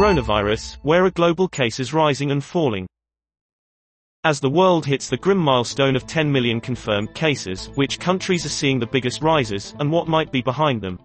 coronavirus, where are global cases rising and falling? As the world hits the grim milestone of 10 million confirmed cases, which countries are seeing the biggest rises, and what might be behind them?